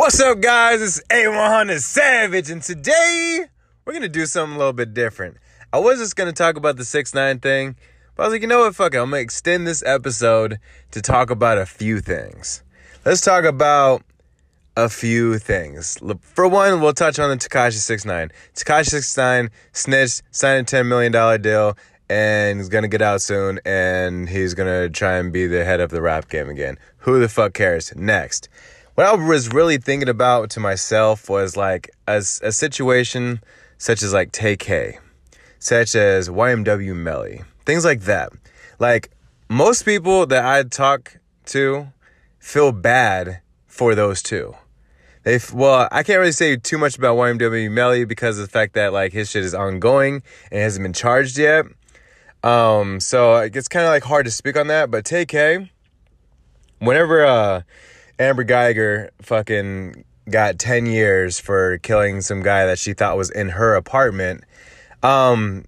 What's up, guys? It's A100 Savage, and today we're gonna do something a little bit different. I was just gonna talk about the 6 9 thing, but I was like, you know what? Fuck it. I'm gonna extend this episode to talk about a few things. Let's talk about a few things. For one, we'll touch on the Takashi 6 9 Tekashi 6 9 snitched, signed a $10 million deal, and he's gonna get out soon, and he's gonna try and be the head of the rap game again. Who the fuck cares? Next what I was really thinking about to myself was like a, a situation such as like Tay-K, such as YNW Melly, things like that. Like most people that I talk to feel bad for those two. They well, I can't really say too much about YNW Melly because of the fact that like his shit is ongoing and hasn't been charged yet. Um, so it's kind of like hard to speak on that. But Tay-K, whenever uh Amber Guyger fucking got 10 years for killing some guy that she thought was in her apartment. Um,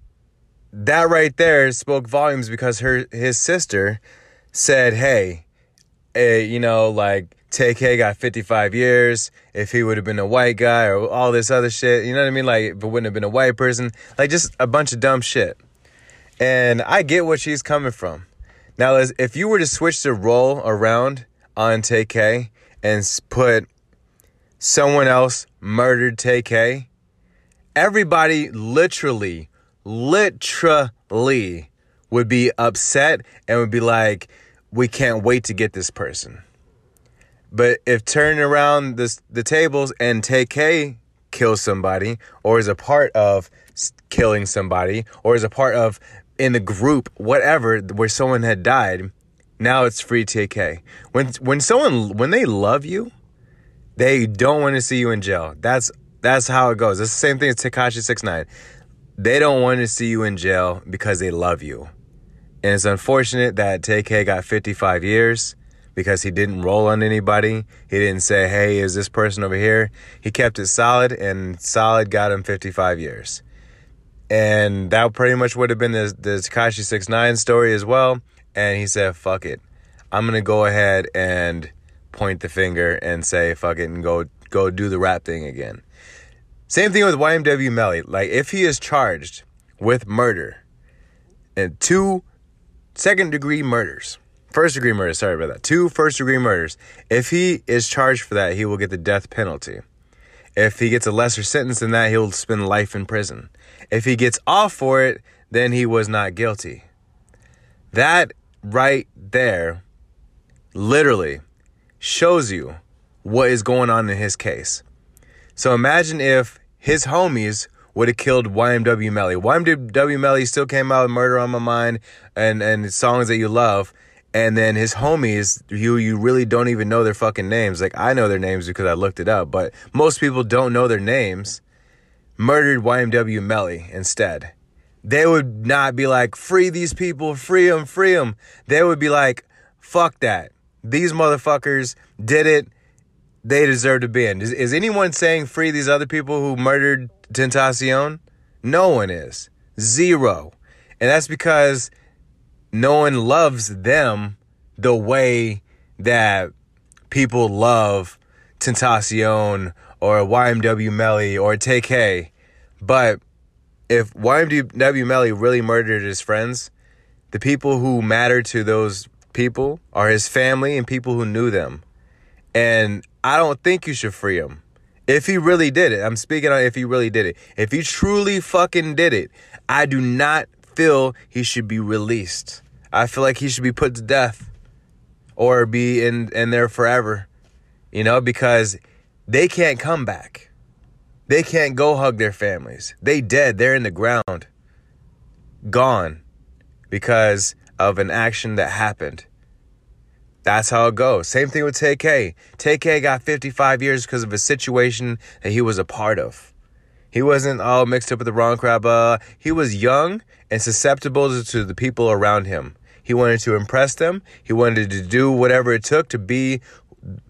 that right there spoke volumes because her his sister said, "Hey, uh, you know, like Tay-K got 55 years. If he would have been a white guy or all this other shit, you know what I mean? Like, if it wouldn't have been a white person, like just a bunch of dumb shit." And I get what she's coming from. Now, if you were to switch the role around on Tay-K and put someone else murdered Tay-K, everybody literally, literally would be upset and would be like, we can't wait to get this person. But if turning around this, the tables and Tay-K kills somebody or is a part of killing somebody or is a part of in the group, whatever, where someone had died, now it's free Tay-K. When when someone when they love you, they don't want to see you in jail. That's that's how it goes. It's the same thing as Tekashi Six Nine. They don't want to see you in jail because they love you. And it's unfortunate that Tay-K got 55 years because he didn't roll on anybody. He didn't say, hey, is this person over here? He kept it solid, and solid got him 55 years. And that pretty much would have been the, the Tekashi 6 9 story as well and he said, "Fuck it, I'm gonna go ahead and point the finger and say fuck it and go go do the rap thing again." Same thing with YNW Melly. Like if he is charged with murder and two second degree murders, first degree murders, sorry about that, two first degree murders. If he is charged for that, he will get the death penalty. If he gets a lesser sentence than that, he'll spend life in prison. If he gets off for it, then he was not guilty. That right there literally shows you what is going on in his case. So imagine if his homies would have killed YNW Melly. YNW Melly still came out with Murder on My Mind and, and songs that you love. And then his homies, you you really don't even know their fucking names. Like I know their names because I looked it up, but most people don't know their names. Murdered YNW Melly instead they would not be like, free these people, free them, free them. They would be like, fuck that. These motherfuckers did it. They deserve to be in. Is, is anyone saying free these other people who murdered Tentacion? No one is. Zero. And that's because no one loves them the way that people love Tentacion or YNW Melly or Tay-K. But if YNW Melly really murdered his friends, the people who matter to those people are his family and people who knew them. And I don't think you should free him. If he really did it, I'm speaking on if he really did it. If he truly fucking did it, I do not feel he should be released. I feel like he should be put to death or be in, in there forever, you know, because they can't come back. They can't go hug their families. They dead. They're in the ground. Gone because of an action that happened. That's how it goes. Same thing with Tay-K. Tay-K got 55 years because of a situation that he was a part of. He wasn't all mixed up with the wrong crowd. Uh, he was young and susceptible to the people around him. He wanted to impress them. He wanted to do whatever it took to be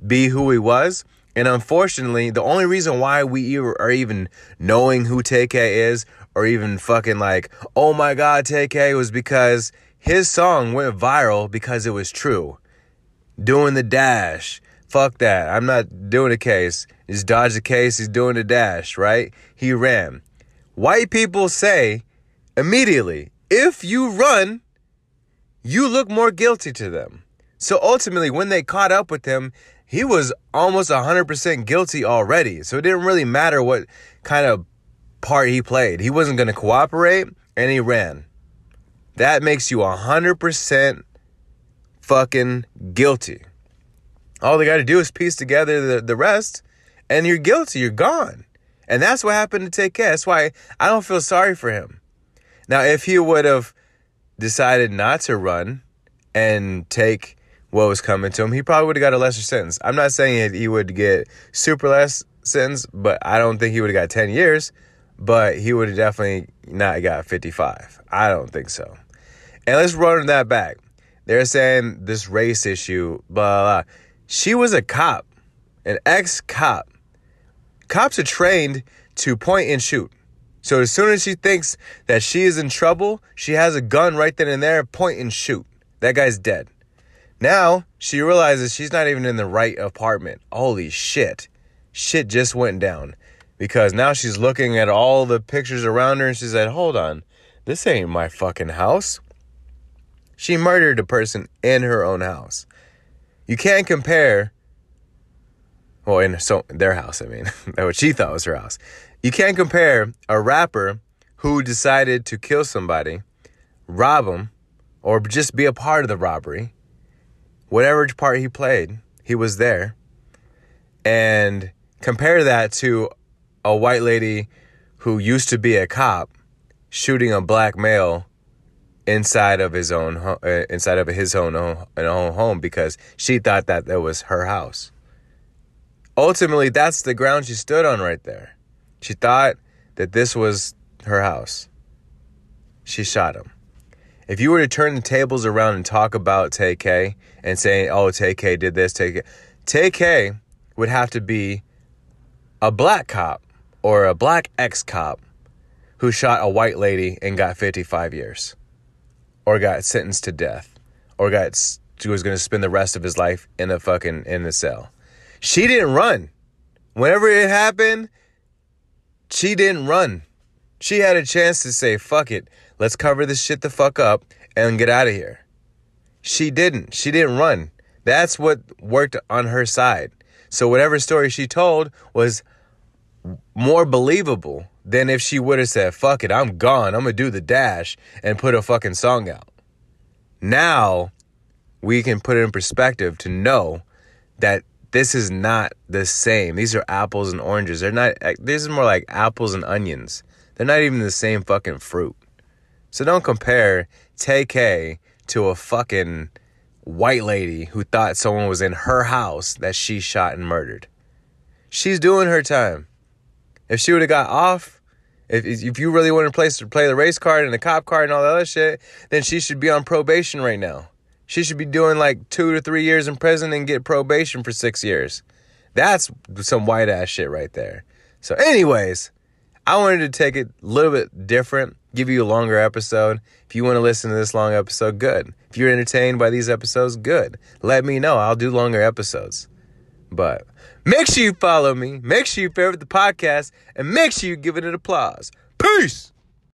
be who he was. And unfortunately, the only reason why we are even knowing who Tay-K is or even fucking like, oh my God, Tay-K was because his song went viral because it was true. Doing the dash. Fuck that. I'm not doing a case. He's dodged the case. He's doing the dash, right? He ran. White people say immediately, if you run, you look more guilty to them. So ultimately, when they caught up with him, he was almost 100% guilty already. So it didn't really matter what kind of part he played. He wasn't going to cooperate and he ran. That makes you 100% fucking guilty. All they got to do is piece together the, the rest and you're guilty. You're gone. And that's what happened to Tay-K. That's why I don't feel sorry for him. Now, if he would have decided not to run and take what was coming to him, he probably would have got a lesser sentence. I'm not saying he would get super less sentence, but I don't think he would have got 10 years, but he would have definitely not got 55. I don't think so. And let's run that back. They're saying this race issue, blah, blah. She was a cop, an ex cop. Cops are trained to point and shoot. So as soon as she thinks that she is in trouble, she has a gun right then and there, point and shoot. That guy's dead. Now she realizes she's not even in the right apartment. Holy shit. Shit just went down. Because now she's looking at all the pictures around her and she said, Hold on, this ain't my fucking house. She murdered a person in her own house. You can't compare, well, in so their house, I mean, what she thought was her house. You can't compare a rapper who decided to kill somebody, rob them, or just be a part of the robbery whatever part he played, he was there. And compare that to a white lady who used to be a cop shooting a black male inside of his own uh, inside of his own own home because she thought that that was her house. Ultimately, that's the ground she stood on right there. She thought that this was her house. She shot him. If you were to turn the tables around and talk about TK and say, oh, TK did this, Tay K, Tay would have to be a black cop or a black ex cop who shot a white lady and got 55 years or got sentenced to death or got was going to spend the rest of his life in a fucking in the cell. She didn't run. Whenever it happened, she didn't run. She had a chance to say, fuck it. Let's cover this shit the fuck up and get out of here. She didn't. She didn't run. That's what worked on her side. So whatever story she told was more believable than if she would have said, fuck it, I'm gone. I'm going to do the dash and put a fucking song out. Now we can put it in perspective to know that this is not the same. These are apples and oranges. They're not, this is more like apples and onions. They're not even the same fucking fruit. So don't compare Tay K to a fucking white lady who thought someone was in her house that she shot and murdered. She's doing her time. If she would have got off, if if you really want to play play the race card and the cop card and all that other shit, then she should be on probation right now. She should be doing like two to three years in prison and get probation for six years. That's some white ass shit right there. So, anyways, I wanted to take it a little bit different give you a longer episode. If you want to listen to this long episode, good. If you're entertained by these episodes, good. Let me know. I'll do longer episodes. But make sure you follow me, make sure you favorite the podcast, and make sure you give it an applause. Peace!